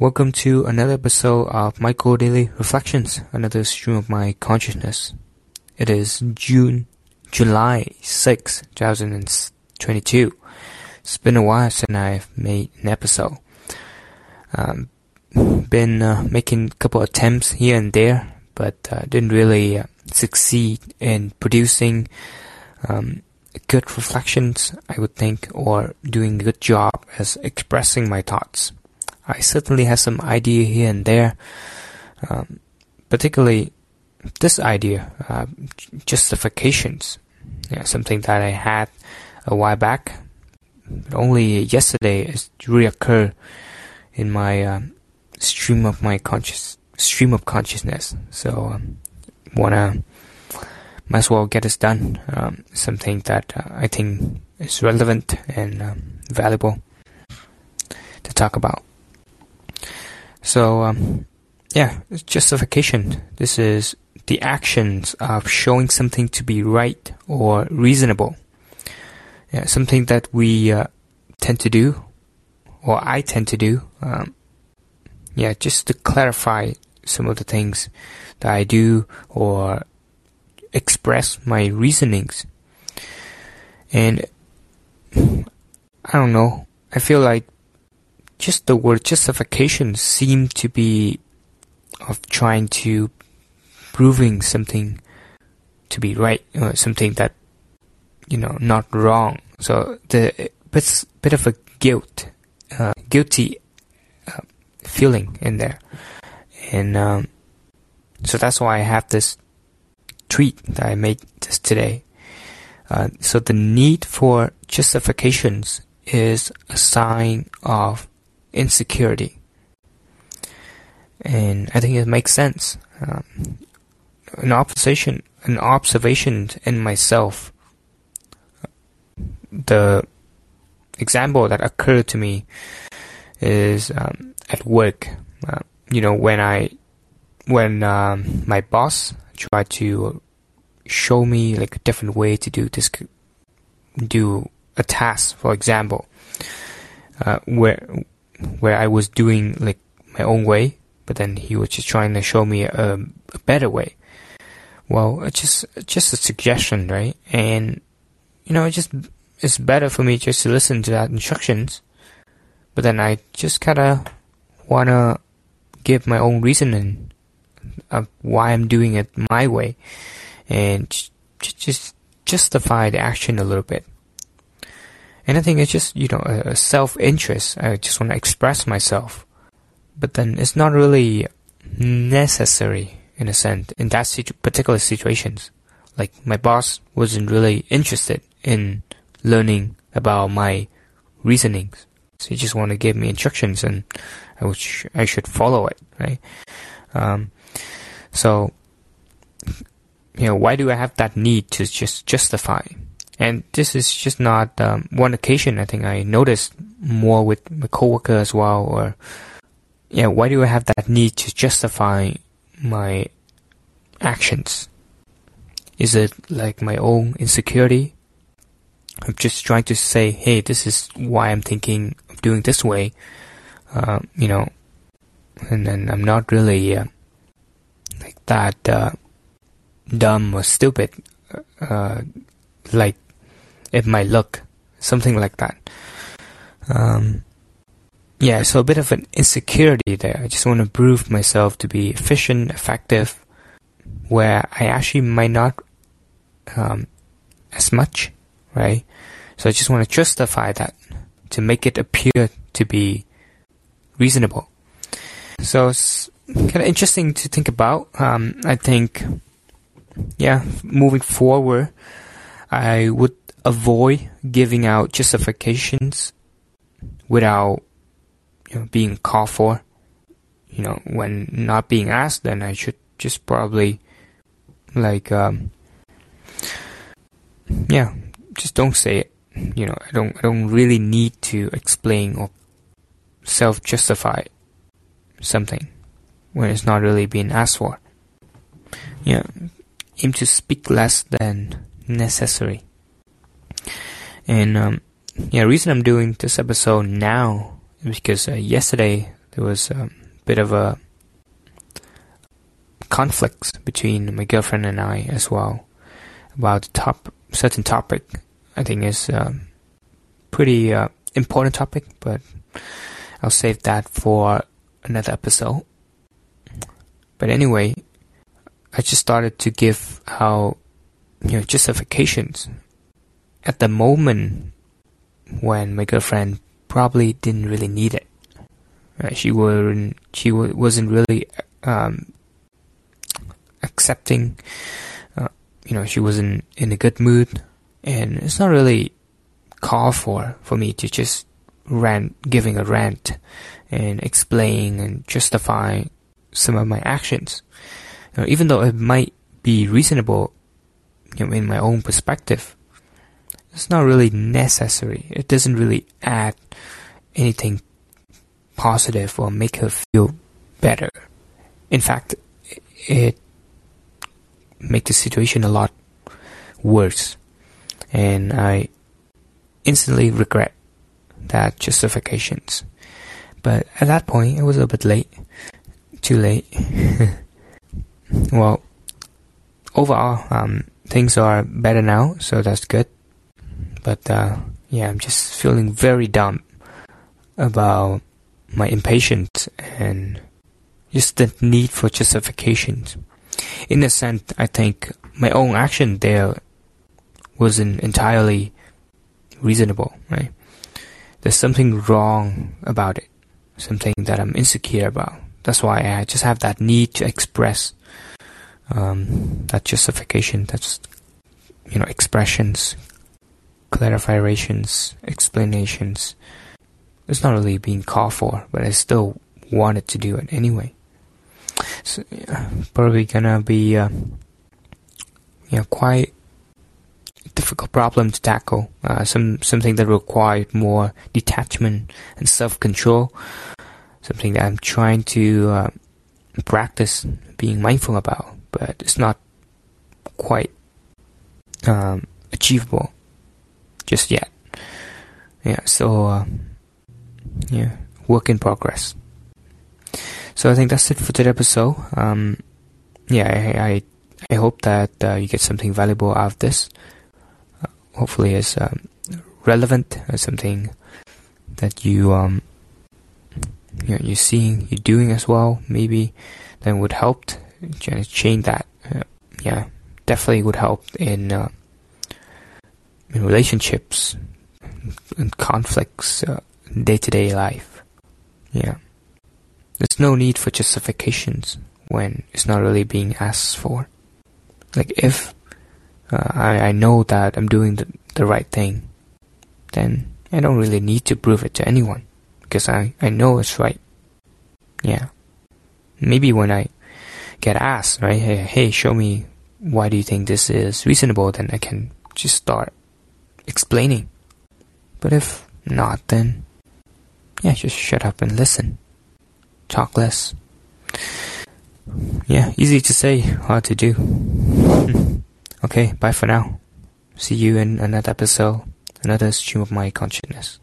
Welcome to another episode of Michael Daily Reflections, another stream of my consciousness. It is June, July 6, 2022. It's been a while since I've made an episode. Um, been uh, making a couple attempts here and there, but uh, didn't really uh, succeed in producing um, good reflections, I would think, or doing a good job as expressing my thoughts. I certainly have some idea here and there, um, particularly this idea, uh, justifications. Yeah, something that I had a while back, but only yesterday it reoccurred in my uh, stream of my conscious stream of consciousness. So um, wanna might as well get this done. Um, something that uh, I think is relevant and um, valuable to talk about. So, um, yeah, justification. This is the actions of showing something to be right or reasonable. Yeah, something that we uh, tend to do, or I tend to do. Um, yeah, just to clarify some of the things that I do or express my reasonings. And I don't know. I feel like just the word justification seem to be of trying to proving something to be right or something that you know not wrong. So the bit bit of a guilt uh, guilty uh, feeling in there. And um, so that's why I have this tweet that I made this today. Uh, so the need for justifications is a sign of insecurity. And I think it makes sense. Um, an observation, an observation in myself. The example that occurred to me is um, at work. Uh, you know, when I, when um, my boss tried to show me like a different way to do this, do a task, for example, uh, where where I was doing like my own way, but then he was just trying to show me a, a better way. Well, it's just just a suggestion, right? And you know, it just it's better for me just to listen to that instructions. But then I just kind of wanna give my own reasoning of why I'm doing it my way, and just justify the action a little bit. And I think it's just, you know, a, self-interest. I just want to express myself. But then it's not really necessary in a sense in that situ- particular situations. Like my boss wasn't really interested in learning about my reasonings. So he just want to give me instructions and I, would sh- I should follow it, right? Um, so, you know, why do I have that need to just justify? And this is just not um, one occasion. I think I noticed more with my coworker as well. Or yeah, why do I have that need to justify my actions? Is it like my own insecurity? I'm just trying to say, hey, this is why I'm thinking of doing this way. Uh, you know, and then I'm not really uh, like that uh, dumb or stupid. Uh, like it might look, something like that. Um, yeah, so a bit of an insecurity there. I just want to prove myself to be efficient, effective, where I actually might not um, as much, right? So I just want to justify that to make it appear to be reasonable. So it's kind of interesting to think about. Um, I think, yeah, moving forward, I would avoid giving out justifications without you know, being called for. You know, when not being asked, then I should just probably like um, yeah, just don't say it. You know, I don't I don't really need to explain or self justify something when it's not really being asked for. Yeah, aim to speak less than necessary. And um, yeah, reason I'm doing this episode now is because uh, yesterday there was a bit of a conflict between my girlfriend and I as well about top certain topic. I think is a pretty uh, important topic, but I'll save that for another episode. But anyway, I just started to give out you know justifications at the moment when my girlfriend probably didn't really need it. Uh, she weren't she wasn't really um, accepting. Uh, you know, she wasn't in a good mood, and it's not really call for for me to just rant, giving a rant, and explain and justify some of my actions. You know, even though it might be reasonable, you know, in my own perspective, it's not really necessary. It doesn't really add anything positive or make her feel better. In fact, it make the situation a lot worse. And I instantly regret that justifications. But at that point, it was a bit late. Too late. well, overall, um, things are better now, so that's good. But uh, yeah, I'm just feeling very dumb about my impatience and just the need for justifications. In a sense, I think my own action there wasn't entirely reasonable, right? There's something wrong about it, something that I'm insecure about. That's why I just have that need to express um, that justification. That's you know expressions, clarifications, explanations. It's not really being called for, but I still wanted to do it anyway. So yeah, probably gonna be uh, know quite difficult problem to tackle. Uh, some something that required more detachment and self control. Something that I'm trying to uh, practice being mindful about, but it's not quite um, achievable just yet. Yeah, so uh, yeah, work in progress. So I think that's it for today's episode. Um, yeah, I, I, I hope that uh, you get something valuable out of this hopefully is um, relevant or something that you um you know, you're seeing you're doing as well maybe then would help to change that uh, yeah definitely would help in uh, in relationships and conflicts in day to day life yeah there's no need for justifications when it's not really being asked for like if uh, I, I know that I'm doing the, the right thing, then I don't really need to prove it to anyone because I, I know it's right. Yeah. Maybe when I get asked, right, hey, hey, show me why do you think this is reasonable, then I can just start explaining. But if not, then yeah, just shut up and listen. Talk less. Yeah, easy to say, hard to do. Okay, bye for now. See you in another episode, another stream of my consciousness.